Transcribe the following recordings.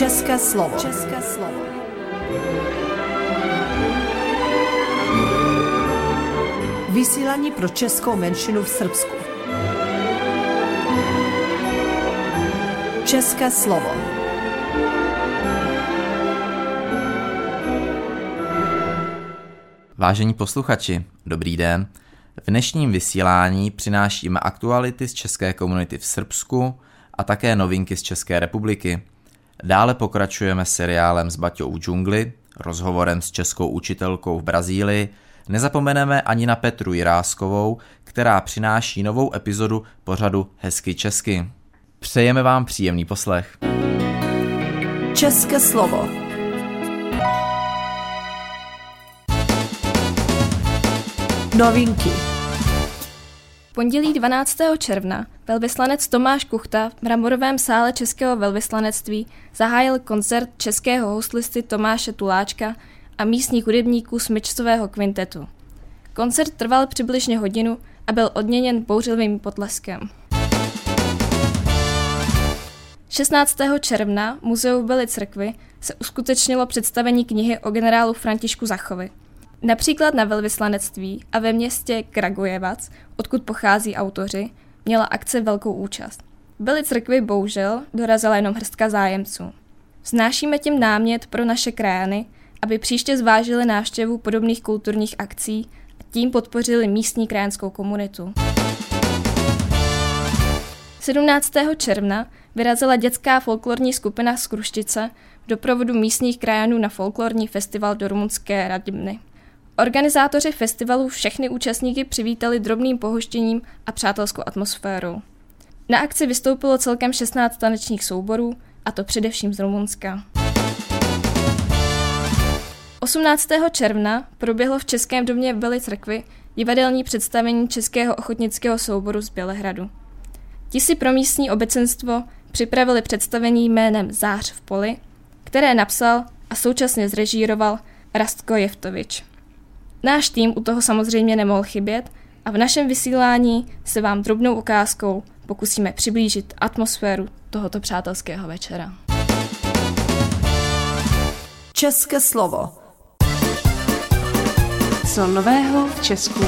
České slovo. České slovo. Vysílání pro českou menšinu v Srbsku. České slovo. Vážení posluchači, dobrý den. V dnešním vysílání přinášíme aktuality z české komunity v Srbsku a také novinky z České republiky. Dále pokračujeme seriálem s Baťou v džungli, rozhovorem s českou učitelkou v Brazílii, nezapomeneme ani na Petru Jiráskovou, která přináší novou epizodu pořadu Hezky česky. Přejeme vám příjemný poslech. České slovo. Novinky. pondělí 12. června velvyslanec Tomáš Kuchta v mramorovém sále Českého velvyslanectví zahájil koncert českého houslisty Tomáše Tuláčka a místních hudebníků smyčcového kvintetu. Koncert trval přibližně hodinu a byl odměněn bouřlivým potleskem. 16. června Muzeu Byly Crkvy se uskutečnilo představení knihy o generálu Františku Zachovi. Například na velvyslanectví a ve městě Kragujevac, odkud pochází autoři, měla akce velkou účast. Byly Crkvy bohužel dorazila jenom hrstka zájemců. Znášíme tím námět pro naše krajany, aby příště zvážili návštěvu podobných kulturních akcí a tím podpořili místní krajanskou komunitu. 17. června vyrazila dětská folklorní skupina z Kruštice v doprovodu místních krajanů na folklorní festival do rumunské Radimny. Organizátoři festivalu všechny účastníky přivítali drobným pohoštěním a přátelskou atmosférou. Na akci vystoupilo celkem 16 tanečních souborů, a to především z Rumunska. 18. června proběhlo v Českém domě v Byli Crkvi divadelní představení Českého ochotnického souboru z Bělehradu. Ti si pro místní obecenstvo připravili představení jménem Zář v poli, které napsal a současně zrežíroval Rastko Jevtovič. Náš tým u toho samozřejmě nemohl chybět a v našem vysílání se vám drobnou ukázkou pokusíme přiblížit atmosféru tohoto přátelského večera. České slovo. Co nového v Česku?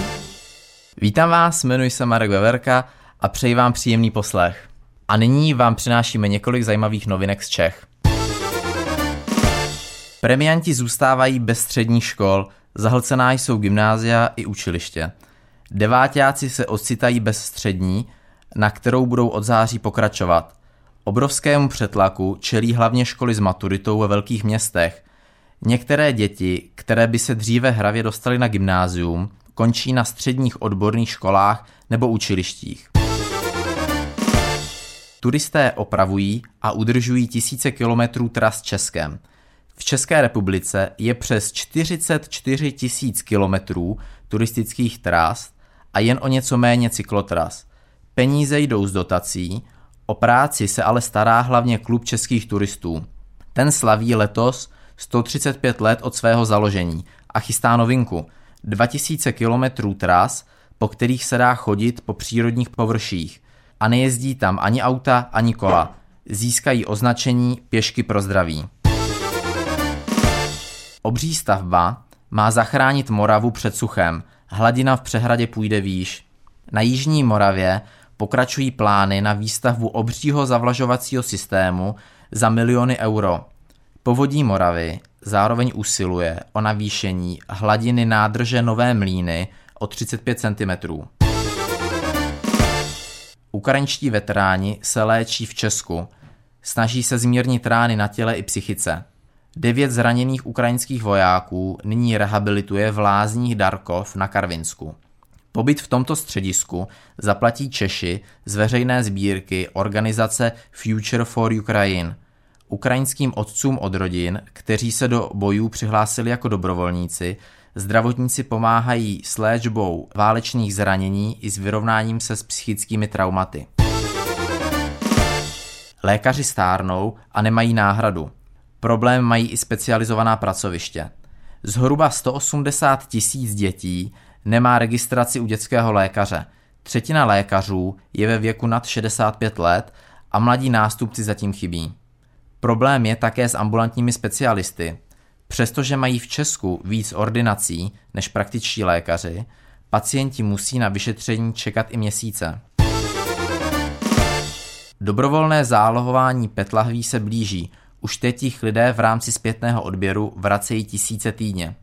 Vítám vás, jmenuji se Marek Veverka a přeji vám příjemný poslech. A nyní vám přinášíme několik zajímavých novinek z Čech. Premianti zůstávají bez středních škol, zahlcená jsou gymnázia i učiliště. Devátáci se ocitají bez střední, na kterou budou od září pokračovat. Obrovskému přetlaku čelí hlavně školy s maturitou ve velkých městech. Některé děti, které by se dříve hravě dostaly na gymnázium, končí na středních odborných školách nebo učilištích. Turisté opravují a udržují tisíce kilometrů tras Českem. V České republice je přes 44 tisíc kilometrů turistických tras a jen o něco méně cyklotras. Peníze jdou z dotací, o práci se ale stará hlavně klub českých turistů. Ten slaví letos 135 let od svého založení a chystá novinku 2000 kilometrů tras, po kterých se dá chodit po přírodních površích a nejezdí tam ani auta, ani kola. Získají označení pěšky pro zdraví. Obří stavba má zachránit Moravu před suchem. Hladina v přehradě půjde výš. Na Jižní Moravě pokračují plány na výstavbu obřího zavlažovacího systému za miliony euro. Povodí Moravy zároveň usiluje o navýšení hladiny nádrže Nové Mlíny o 35 cm. Ukrajinští veteráni se léčí v Česku. Snaží se zmírnit rány na těle i psychice. Devět zraněných ukrajinských vojáků nyní rehabilituje v lázních Darkov na Karvinsku. Pobyt v tomto středisku zaplatí Češi z veřejné sbírky organizace Future for Ukraine. Ukrajinským otcům od rodin, kteří se do bojů přihlásili jako dobrovolníci, zdravotníci pomáhají s léčbou válečných zranění i s vyrovnáním se s psychickými traumaty. Lékaři stárnou a nemají náhradu. Problém mají i specializovaná pracoviště. Zhruba 180 tisíc dětí nemá registraci u dětského lékaře. Třetina lékařů je ve věku nad 65 let a mladí nástupci zatím chybí. Problém je také s ambulantními specialisty. Přestože mají v Česku víc ordinací než praktičtí lékaři, pacienti musí na vyšetření čekat i měsíce. Dobrovolné zálohování PET lahví se blíží. Už teď jich lidé v rámci zpětného odběru vracejí tisíce týdně.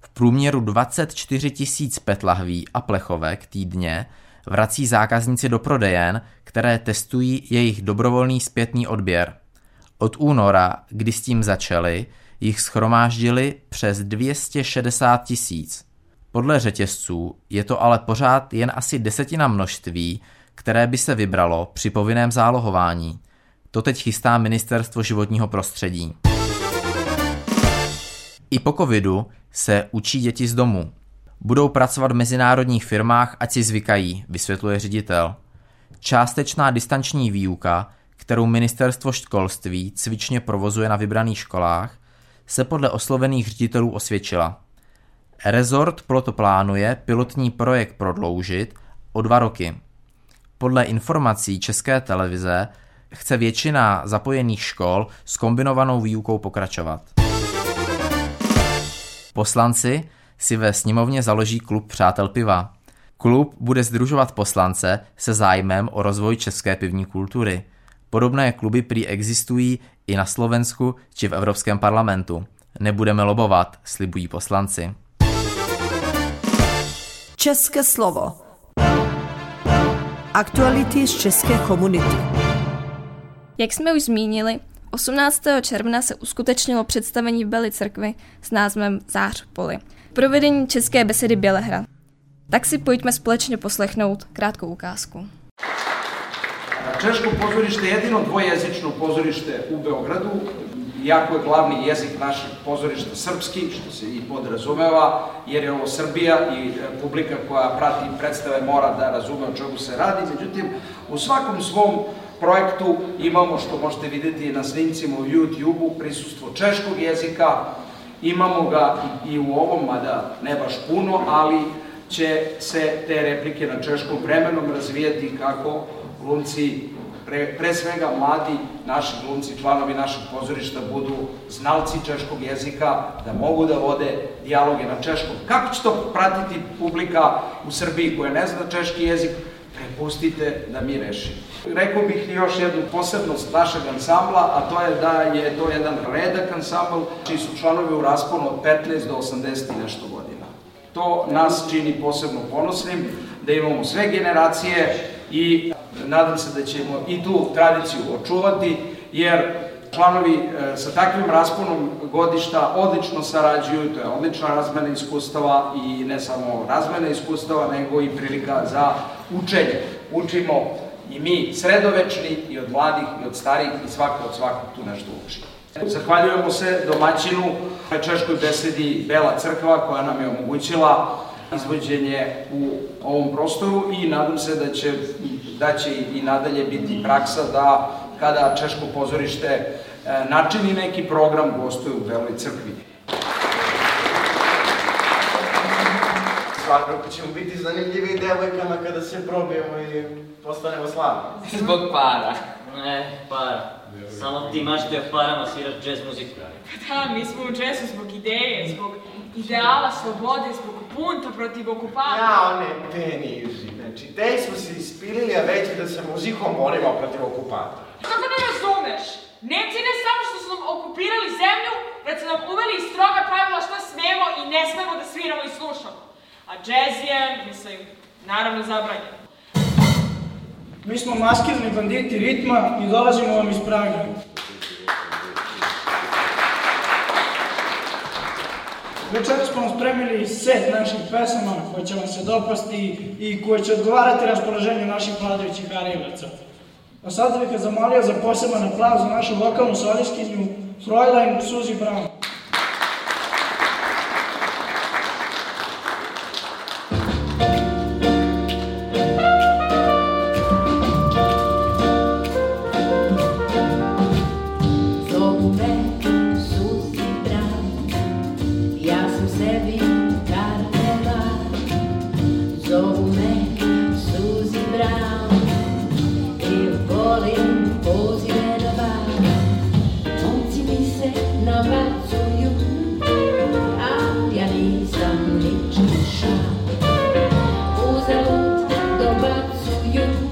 V průměru 24 tisíc PET lahví a plechovek týdně vrací zákazníci do prodejen, které testují jejich dobrovolný zpětný odběr. Od února, kdy s tím začali, jich schromáždili přes 260 tisíc. Podle řetězců je to ale pořád jen asi desetina množství, které by se vybralo při povinném zálohování. To teď chystá Ministerstvo životního prostředí. I po covidu se učí děti z domu. Budou pracovat v mezinárodních firmách, ať si zvykají, vysvětluje ředitel. Částečná distanční výuka, kterou ministerstvo školství cvičně provozuje na vybraných školách, se podle oslovených ředitelů osvědčila. Rezort proto plánuje pilotní projekt prodloužit o dva roky. Podle informací České televize chce většina zapojených škol s kombinovanou výukou pokračovat. Poslanci si ve sněmovně založí klub Přátel piva. Klub bude združovat poslance se zájmem o rozvoj české pivní kultury. Podobné kluby prý existují i na Slovensku či v Evropském parlamentu. Nebudeme lobovat, slibují poslanci. České slovo. Aktuality z české komunity. Jak jsme už zmínili, 18. června se uskutečnilo představení v Beli církvi s názvem Zář poli. Provedení české besedy Bělehrad. Tak si pojďme společně poslechnout krátkou ukázku. Češko pozorište je jedino dvojezično pozorište u Beogradu, jako je glavni jezik našeg pozorišta srpski, što se i podrazumeva, jer je ovo Srbija i e, publika koja prati predstave mora da razume o čemu se radi. Međutim, u svakom svom projektu imamo, što možete vidjeti na snimcima u YouTube-u, prisustvo češkog jezika, imamo ga i u ovom, mada ne baš puno, ali će se te replike na češkom vremenom razvijati kako glumci pre, pre svega mladi naši glumci, članovi našeg pozorišta budu znalci češkog jezika, da mogu da vode dijaloge na češkom. Kako će to pratiti publika u Srbiji koja ne zna češki jezik? Prepustite da mi rešimo. Rekao bih još jednu posebnost našeg ansambla, a to je da je to jedan redak ansambl, čiji su članovi u rasponu od 15 do 80 i nešto godina. To nas čini posebno ponosnim, da imamo sve generacije i nadam se da ćemo i tu tradiciju očuvati, jer članovi e, sa takvim rasponom godišta odlično sarađuju, to je odlična razmena iskustava i ne samo razmena iskustava, nego i prilika za učenje. Učimo i mi sredovečni, i od mladih, i od starih, i svako od svakog tu nešto uči. Zahvaljujemo se domaćinu na češkoj besedi Bela crkva koja nam je omogućila izvođenje u ovom prostoru i nadam se da će, da će i nadalje biti praksa da kada Češko pozorište e, načini neki program gostuje u Beloj crkvi. Svakako ćemo biti zanimljivi devojkama kada se probijemo i postanemo slavni. Zbog para. Ne, para. Samo ti mašte o parama sviraš jazz muziku. Da, mi smo u džesu zbog ideje, zbog ideala slobode, zbog punta protiv okupatora. Ja, one peniži. Znači, te smo se ispilili, a već da se muzikom borimo protiv okupatora. Kako ne razumeš? Nemci ne samo što su nam okupirali zemlju, već su nam uveli i stroga pravila šta smemo i ne smemo da sviramo i slušamo. A džez je, mislim, naravno zabranjen. Mi smo maskirni banditi ritma i dolazimo vam iz Praga. Večera smo vam spremili set naših pesama koje će vam se dopasti i koje će odgovarati raspoloženju naših vladajućih arijevaca. A sad bih ga zamolio za poseban aplauz za našu lokalnu soliskinju Freulein Suzy Brown. you.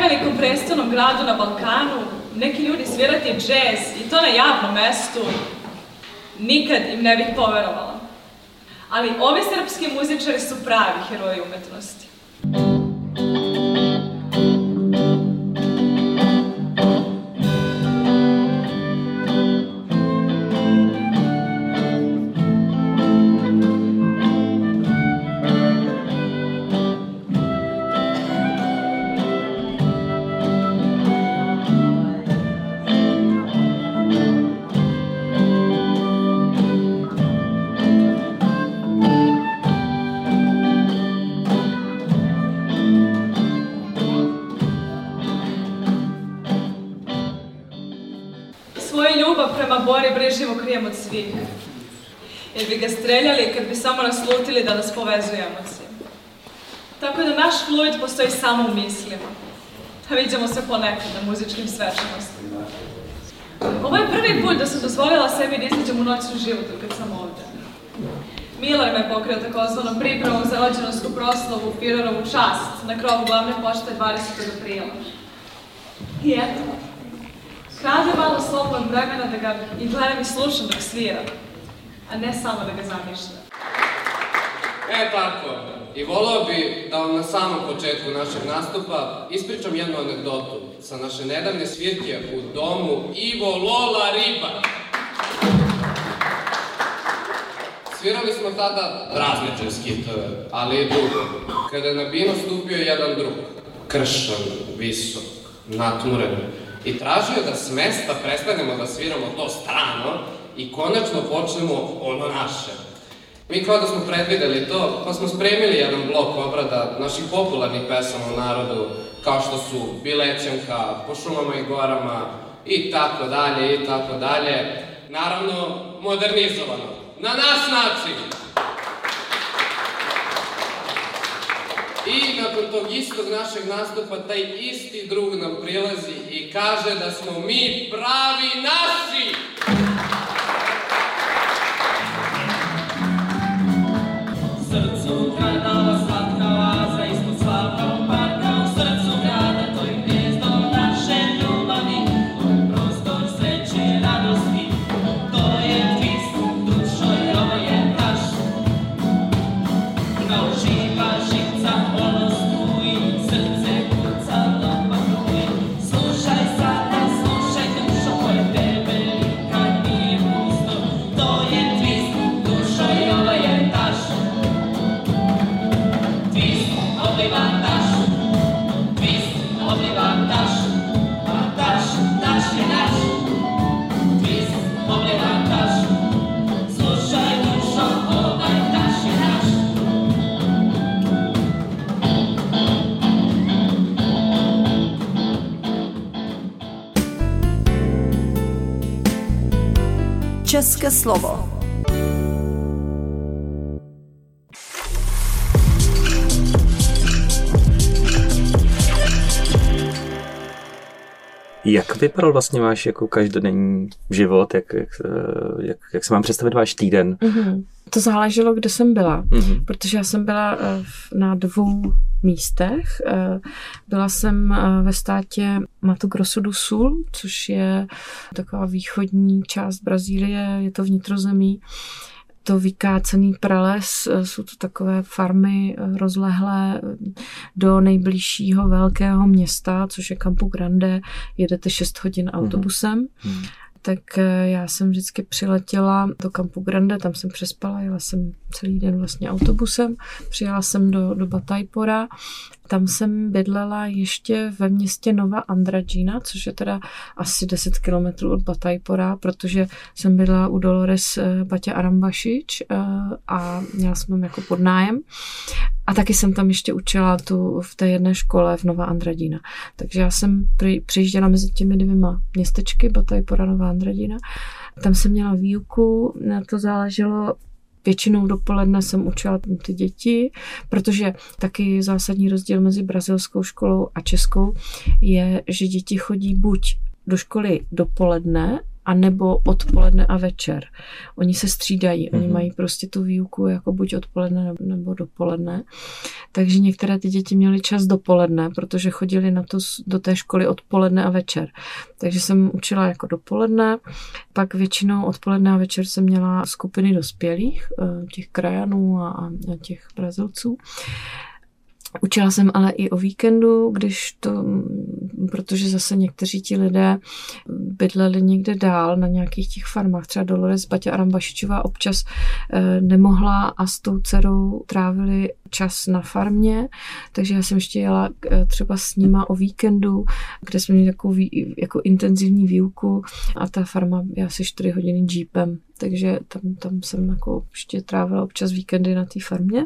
Nevelikom prestolnom gradu na Balkanu neki ljudi svirati džez i to na javnom mestu, nikad im ne bih poverovala. Ali ovi srpski muzičari su pravi heroji umetnosti. Krijem od svih. Jer bi ga streljali kad bi samo nas lutili da nas povezuje emocije. Tako da naš fluid postoji samo u mislima. A vidimo se ponekad na muzičkim svečanostima. Ovo je prvi put da sam dozvolila sebi da izađem u noćnu životu kad sam ovde. Milan me pokrio takozvanom pripremom za rođendansku proslavu u Firerovu čast na krovu glavne pošte 20. aprila. I eto, Krade malo slobodnog vremena da ga i gledam i slušam dok svira, a ne samo da ga zamišljam. E tako, i volao bi da vam na samom početku našeg nastupa ispričam jednu anegdotu sa naše nedavne svirke u domu Ivo Lola Riba. Svirali smo tada razne jazz hitove, ali i dugo. Kada je na binu stupio jedan drug, kršan, visok, natmuren, i tražio da s mesta prestanemo da sviramo to strano i konačno počnemo ono naše. Mi kao da smo predvideli to, pa smo spremili jedan blok obrada naših popularnih pesama u narodu, kao što su Bilećanka, Po šumama i gorama, i tako dalje, i tako dalje. Naravno, modernizovano. Na naš način! I nakon tog istog našeg nastupa, taj isti drug nam prilazi i kaže da smo mi pravi naši! České slovo. Jak vypadal vlastně váš jako každodenní život? Jak, jak, eh, jak, jak se mám představit váš týden? Mm-hmm. To záleželo, kde jsem byla, Mhm. protože já jsem byla eh, na dvou místech. Eh, Byla jsem eh, ve státě Mato Grosso do Sul, což je taková východní část Brazílie, je to vnitrozemí. To vykácený prales, eh, jsou to takové farmy eh, rozlehlé eh, do nejbližšího velkého města, což je Campo Grande. Jedete 6 hodin autobusem. Tak eh, já jsem vždycky přiletěla do Campo Grande, tam jsem přespala, jela jsem celý den vlastně autobusem, přijela jsem do, do Batajpora, tam jsem bydlela ještě ve městě Nova Andradžina, což je teda asi 10 kilometrů od Batajpora, protože jsem bydlela u Dolores eh, Batě Arambašič eh, a měla jsem tam jako podnájem. A taky jsem tam ještě učila tu v té jedné škole v Nova Andradina. Takže já jsem přijížděla mezi těmi dvěma městečky, Batajpora Nová Andradina. Tam jsem měla výuku, na to záleželo Většinou dopoledne jsem učila ty děti, protože taky zásadní rozdíl mezi brazilskou školou a českou je, že děti chodí buď do školy dopoledne a nebo odpoledne a večer. Oni se střídají, oni Mhm. mají prostě tu výuku jako buď odpoledne nebo dopoledne. Takže některé ty děti měly čas dopoledne, protože chodili na to, do té školy odpoledne a večer. Takže jsem učila jako dopoledne, pak většinou odpoledne a večer jsem měla skupiny dospělých, eh, těch krajanů a, a těch Brazilců. Učila jsem ale i o víkendu, když to, protože zase někteří ti lidé bydleli někde dál na nějakých těch farmách, třeba Dolores Baťa Arambašičová občas eh, nemohla a s tou dcerou trávili čas na farmě, takže já jsem ještě jela eh, třeba s nima o víkendu, kde jsme měli takovou jako intenzivní výuku a ta farma je asi 4 hodiny jeepem, takže tam, tam jsem jako ještě trávila občas víkendy na té farmě,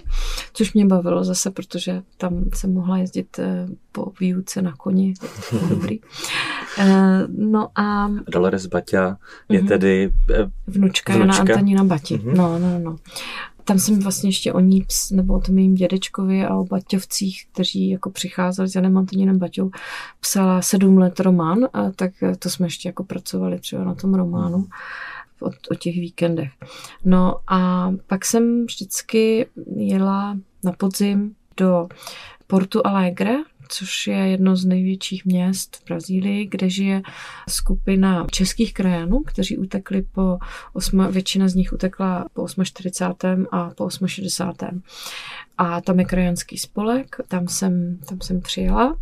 což mě bavilo zase, protože tam jsem mohla jezdit eh, po výuce na koni, dobrý. Eh, No a Dolores Baťa je Mhm. tedy eh, Vnučka, Jana Vnučka? Antonína Bati. Mhm. No, no, no. Tam jsem vlastně ještě o ní, nebo o tom mým dědečkovi a o Baťovcích, kteří jako přicházeli s Janem Antonínem Baťou, psala sedm let román, a tak to jsme ještě jako pracovali třeba na tom románu o, o těch víkendech. No a pak jsem vždycky jela na podzim do Portu Alegre, což je jedno z největších měst v Brazílii, kde žije skupina českých krajanů, kteří utekli po, osma, většina z nich utekla po 48. a po 68. A tam je krajanský spolek, tam jsem, tam jsem přijela.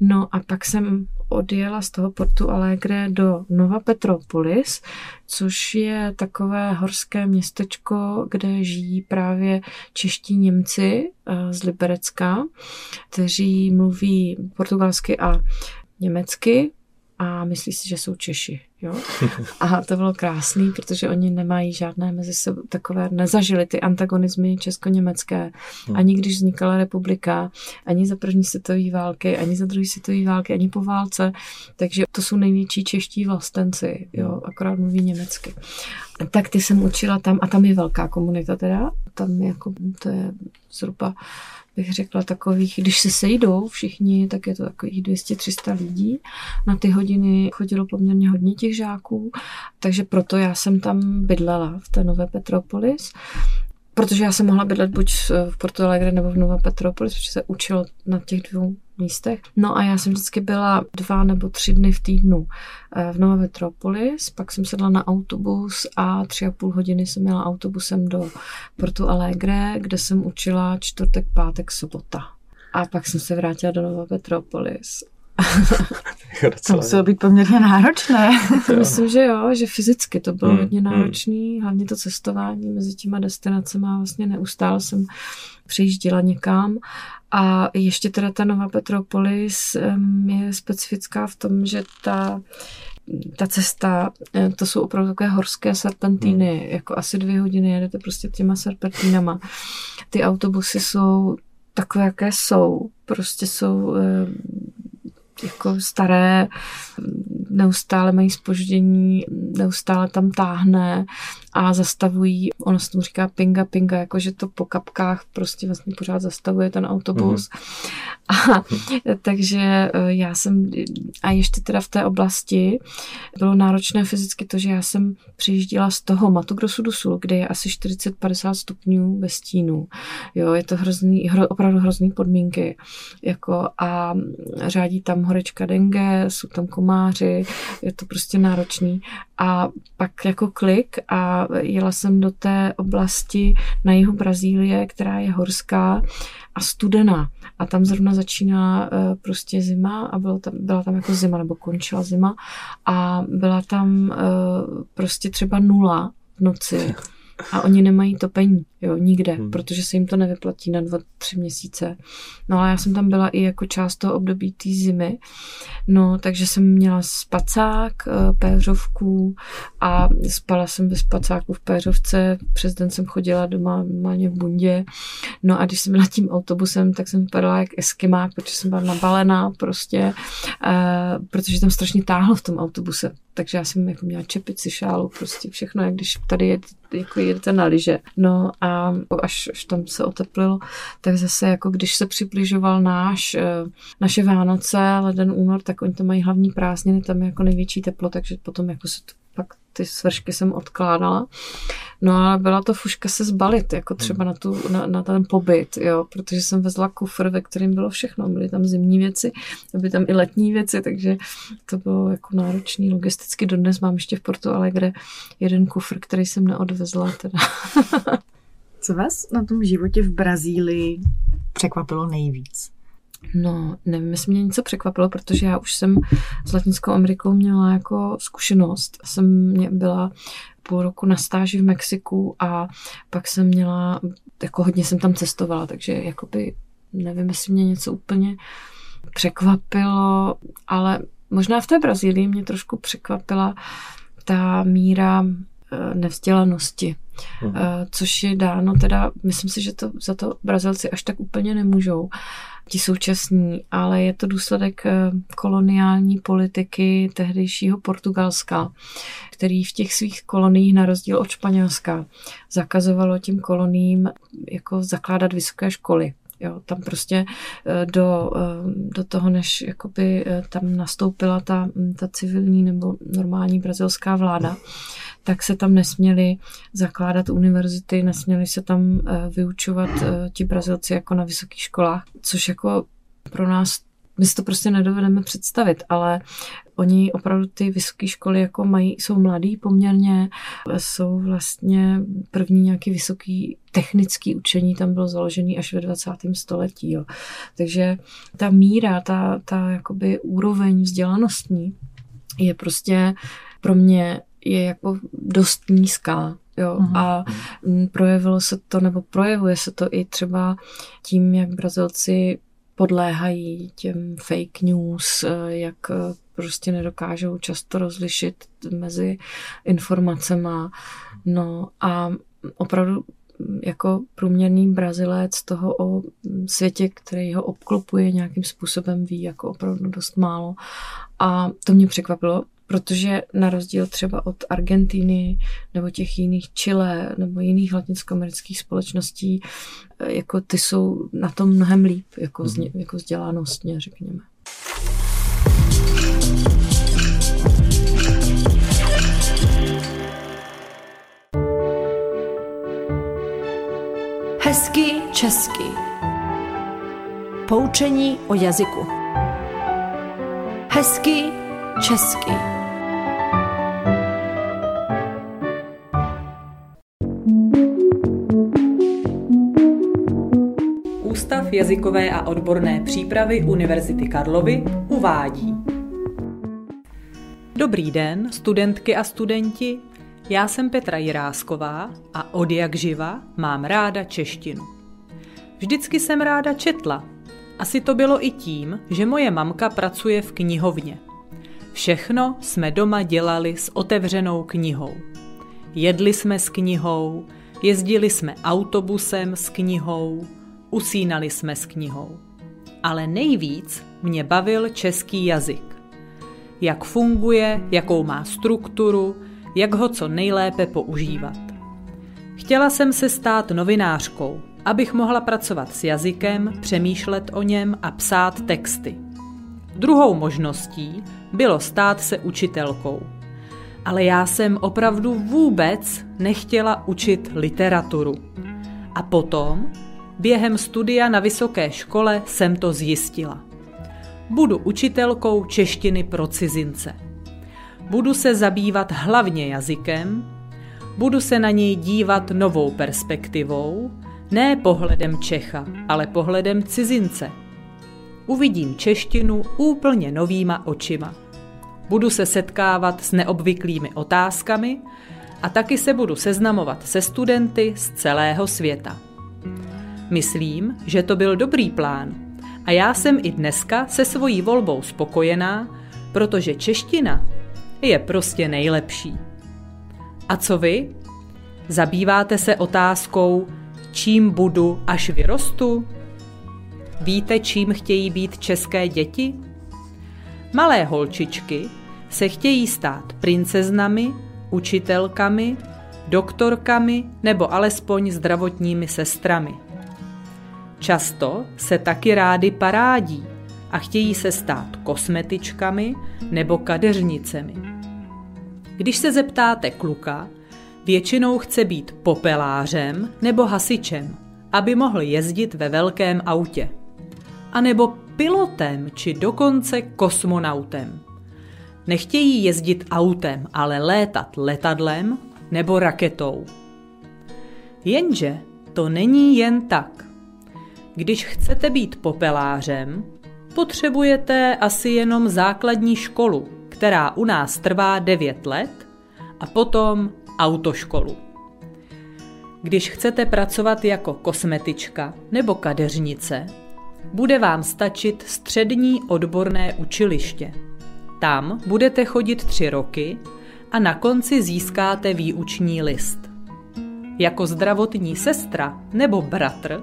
No a pak jsem odjela z toho Portu Alegre do Nova Petropolis, což je takové horské městečko, kde žijí právě čeští Němci eh, z Liberecka, kteří mluví portugalsky a německy a myslí si, že jsou Češi. Jo? A to bylo krásný, protože oni nemají žádné mezi sebou takové, nezažili ty antagonismy česko-německé, Hmm. ani když vznikala republika, ani za první světové války, ani za druhé světové války, ani po válce. Takže to jsou největší čeští vlastenci, jo, akorát mluví německy. Tak ty jsem učila tam, a tam je velká komunita teda, tam jako, to je zhruba bych řekla takových, když se sejdou všichni, tak je to takových 200-300 lidí. Na ty hodiny chodilo poměrně hodně těch žáků, takže proto já jsem tam bydlela v té Nové Petropolis. Protože já jsem mohla bydlet buď v Porto Alegre nebo v Nova Petropolis, protože se učilo na těch dvou místech. No a já jsem vždycky byla dva nebo tři dny v týdnu eh, v Nova Metropolis, pak jsem sedla na autobus a tři a půl hodiny jsem jela autobusem do Porto Alegre, kde jsem učila čtvrtek, pátek, sobota. A pak jsem se vrátila do Nova Petropolis. To muselo být poměrně náročné. Myslím, že jo, že fyzicky to bylo Hmm, hodně hmm. náročné, hlavně to cestování mezi těma destinacemi. Vlastně neustále jsem přijížděla někam. A ještě teda ta Nova Petropolis je specifická v tom, že ta ta cesta, eh, to jsou opravdu takové horské serpentíny, jako asi dvě hodiny jedete prostě těma serpentínama. Ty autobusy jsou takové, jaké jsou. Prostě jsou eh, jako staré, neustále mají spoždění, neustále tam táhne a zastavují, ono se tomu říká pinga pinga, jakože to po kapkách prostě vlastně pořád zastavuje ten autobus. A, takže eh, já jsem, a ještě teda v té oblasti bylo náročné fyzicky to, že já jsem přijížděla z toho Matu Grosso do Sul, kde je asi 40-50 stupňů ve stínu. Jo, je to hrozný, hro, opravdu hrozný podmínky. Jako a řádí tam horečka dengue, jsou tam komáři, je to prostě náročný. A pak jako klik a jela jsem do té oblasti na jihu Brazílie, která je horská a studená. A tam zrovna začínala uh, prostě zima a bylo tam, byla tam jako zima, nebo končila zima a byla tam uh, prostě třeba nula v noci. A oni nemají topení, jo, nikde, hmm. protože se jim to nevyplatí na dva, tři měsíce. No ale já jsem tam byla i jako část toho období té zimy, no takže jsem měla spacák, eh, péřovku a spala jsem ve spacáku v péřovce, přes den jsem chodila doma normálně v bundě, no a když jsem byla tím autobusem, tak jsem vypadala jak eskimák, protože jsem byla nabalená prostě, eh, protože tam strašně táhlo v tom autobuse, takže já jsem jako měla čepici, šálu, prostě všechno, jak když tady je, jako jedete na liže. No a až, až tam se oteplilo, tak zase jako když se přibližoval náš, eh, naše Vánoce, leden, únor, tak oni tam mají hlavní prázdniny, tam je jako největší teplo, takže potom jako se to pak ty svršky jsem odkládala. No ale byla to fuška se zbalit, jako třeba na, tu, na, na ten pobyt, jo, protože jsem vezla kufr, ve kterém bylo všechno. Byly tam zimní věci, byly tam i letní věci, takže to bylo jako náročný logisticky. Dodnes mám ještě v Porto Alegre jeden kufr, který jsem neodvezla. Teda. Co vás na tom životě v Brazílii překvapilo nejvíc? No, nevím, jestli mě něco překvapilo, protože já už jsem s Latinskou Amerikou měla jako zkušenost. Jsem mě byla půl roku na stáži v Mexiku a pak jsem měla, jako hodně jsem tam cestovala, takže jakoby nevím, jestli mě něco úplně překvapilo, ale možná v té Brazílii mě trošku překvapila ta míra nevzdělanosti, hmm. což je dáno teda, myslím si, že to za to Brazilci až tak úplně nemůžou ti současní, ale je to důsledek eh, koloniální politiky tehdejšího Portugalska, který v těch svých koloniích, na rozdíl od Španělska, zakazovalo tím koloním jako zakládat vysoké školy. Jo, tam prostě eh, do, eh, do toho, než jakoby tam nastoupila ta, ta civilní nebo normální brazilská vláda, tak se tam nesměly zakládat univerzity, nesměly se tam eh, vyučovat eh, ti Brazilci jako na vysokých školách, což jako pro nás my si to prostě nedovedeme představit, ale oni opravdu ty vysoké školy jako mají, jsou mladí poměrně, jsou vlastně první nějaký vysoký technický učení tam bylo založený až ve 20. století. Jo. Takže ta míra, ta, ta jakoby úroveň vzdělanostní je prostě pro mě je jako dost nízká. Jo, uh-huh. a projevilo se to, nebo projevuje se to i třeba tím, jak Brazilci podléhají těm fake news, eh, jak eh, prostě nedokážou často rozlišit mezi informacemi. No a opravdu jako průměrný Brazilec toho o světě, který ho obklopuje nějakým způsobem ví jako opravdu dost málo. A to mě překvapilo, protože na rozdíl třeba od Argentiny nebo těch jiných Chile nebo jiných latinskoamerických společností, jako ty jsou na tom mnohem líp, jako, mm. zně, jako vzdělanostně, řekněme. Český. Poučení o jazyku. Hezký český. Ústav jazykové a odborné přípravy Univerzity Karlovy uvádí. Dobrý den, studentky a studenti. Já jsem Petra Jirásková a od jak živa mám ráda češtinu. Vždycky jsem ráda četla. Asi to bylo i tím, že moje mamka pracuje v knihovně. Všechno jsme doma dělali s otevřenou knihou. Jedli jsme s knihou, jezdili jsme autobusem s knihou, usínali jsme s knihou. Ale nejvíc mě bavil český jazyk. Jak funguje, jakou má strukturu, jak ho co nejlépe používat. Chtěla jsem se stát novinářkou, abych mohla pracovat s jazykem, přemýšlet o něm a psát texty. Druhou možností bylo stát se učitelkou. Ale já jsem opravdu vůbec nechtěla učit literaturu. A potom Během studia na vysoké škole jsem to zjistila. Budu učitelkou češtiny pro cizince. Budu se zabývat hlavně jazykem, budu se na něj dívat novou perspektivou, ne pohledem Čecha, ale pohledem cizince. Uvidím češtinu úplně novýma očima. Budu se setkávat s neobvyklými otázkami a taky se budu seznamovat se studenty z celého světa. Myslím, že to byl dobrý plán. A já jsem i dneska se svojí volbou spokojená, protože čeština je prostě nejlepší. A co vy? Zabýváte se otázkou, čím budu, až vyrostu? Víte, čím chtějí být české děti? Malé holčičky se chtějí stát princeznami, učitelkami, doktorkami nebo alespoň zdravotními sestrami. Často se taky rády parádí a chtějí se stát kosmetičkami nebo kadeřnicemi. Když se zeptáte kluka, většinou chce být popelářem nebo hasičem, aby mohl jezdit ve velkém autě. A nebo pilotem či dokonce kosmonautem. Nechtějí jezdit autem, ale létat letadlem nebo raketou. Jenže to není jen tak. Když chcete být popelářem, potřebujete asi jenom základní školu, která u nás trvá 9 let, a potom autoškolu. Když chcete pracovat jako kosmetička nebo kadeřnice, bude vám stačit střední odborné učiliště. Tam budete chodit tři roky a na konci získáte výuční list. Jako zdravotní sestra nebo bratr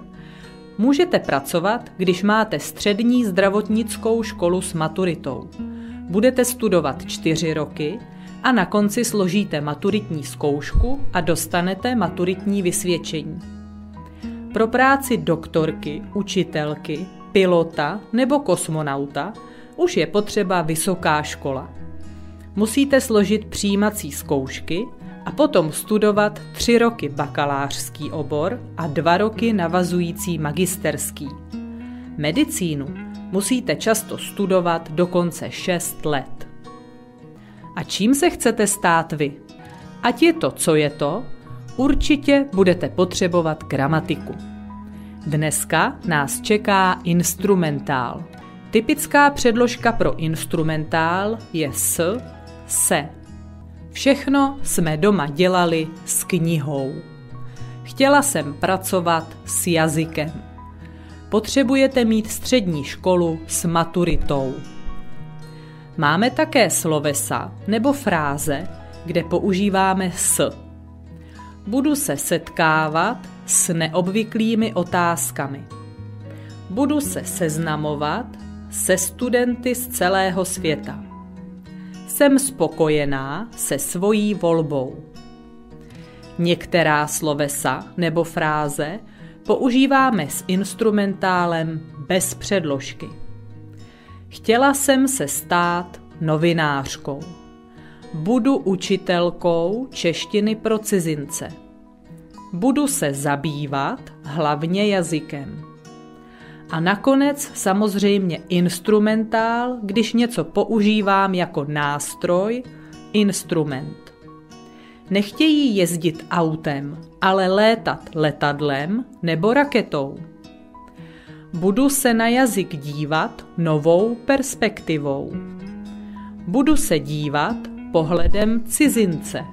můžete pracovat, když máte střední zdravotnickou školu s maturitou. Budete studovat čtyři roky a na konci složíte maturitní zkoušku a dostanete maturitní vysvědčení. Pro práci doktorky, učitelky, pilota nebo kosmonauta už je potřeba vysoká škola. Musíte složit přijímací zkoušky a potom studovat tři roky bakalářský obor a dva roky navazující magisterský. Medicínu musíte často studovat dokonce 6 let. A čím se chcete stát vy? Ať je to, co je to, určitě budete potřebovat gramatiku. Dneska nás čeká instrumentál. Typická předložka pro instrumentál je s, se. Všechno jsme doma dělali s knihou. Chtěla jsem pracovat s jazykem. Potřebujete mít střední školu s maturitou. Máme také slovesa nebo fráze, kde používáme s. Budu se setkávat s neobvyklými otázkami. Budu se seznamovat se studenty z celého světa. Jsem spokojená se svojí volbou. Některá slovesa nebo fráze používáme s instrumentálem bez předložky. Chtěla jsem se stát novinářkou. Budu učitelkou češtiny pro cizince. Budu se zabývat hlavně jazykem. A nakonec samozřejmě instrumentál, když něco používám jako nástroj, instrument. Nechtějí jezdit autem, ale létat letadlem nebo raketou. Budu se na jazyk dívat novou perspektivou. Budu se dívat pohledem cizince.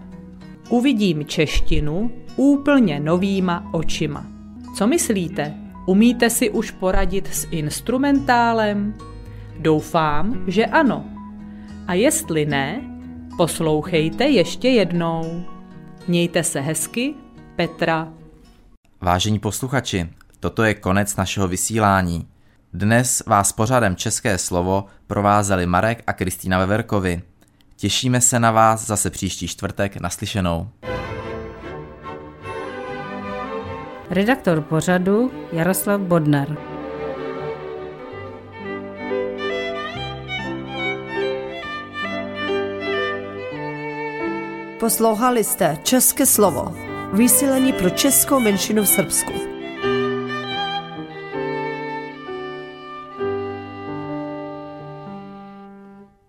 Uvidím češtinu úplně novýma očima. Co myslíte? Umíte si už poradit s instrumentálem? Doufám, že ano. A jestli ne, poslouchejte ještě jednou. Mějte se hezky, Petra. Vážení posluchači, toto je konec našeho vysílání. Dnes vás pořadem České slovo provázeli Marek a Kristýna Veverkovi. Těšíme se na vás zase příští čtvrtek naslyšenou. Redaktor pořadu Jaroslav Bodnar. Poslouchali jste České slovo, vysílení pro českou menšinu v Srbsku.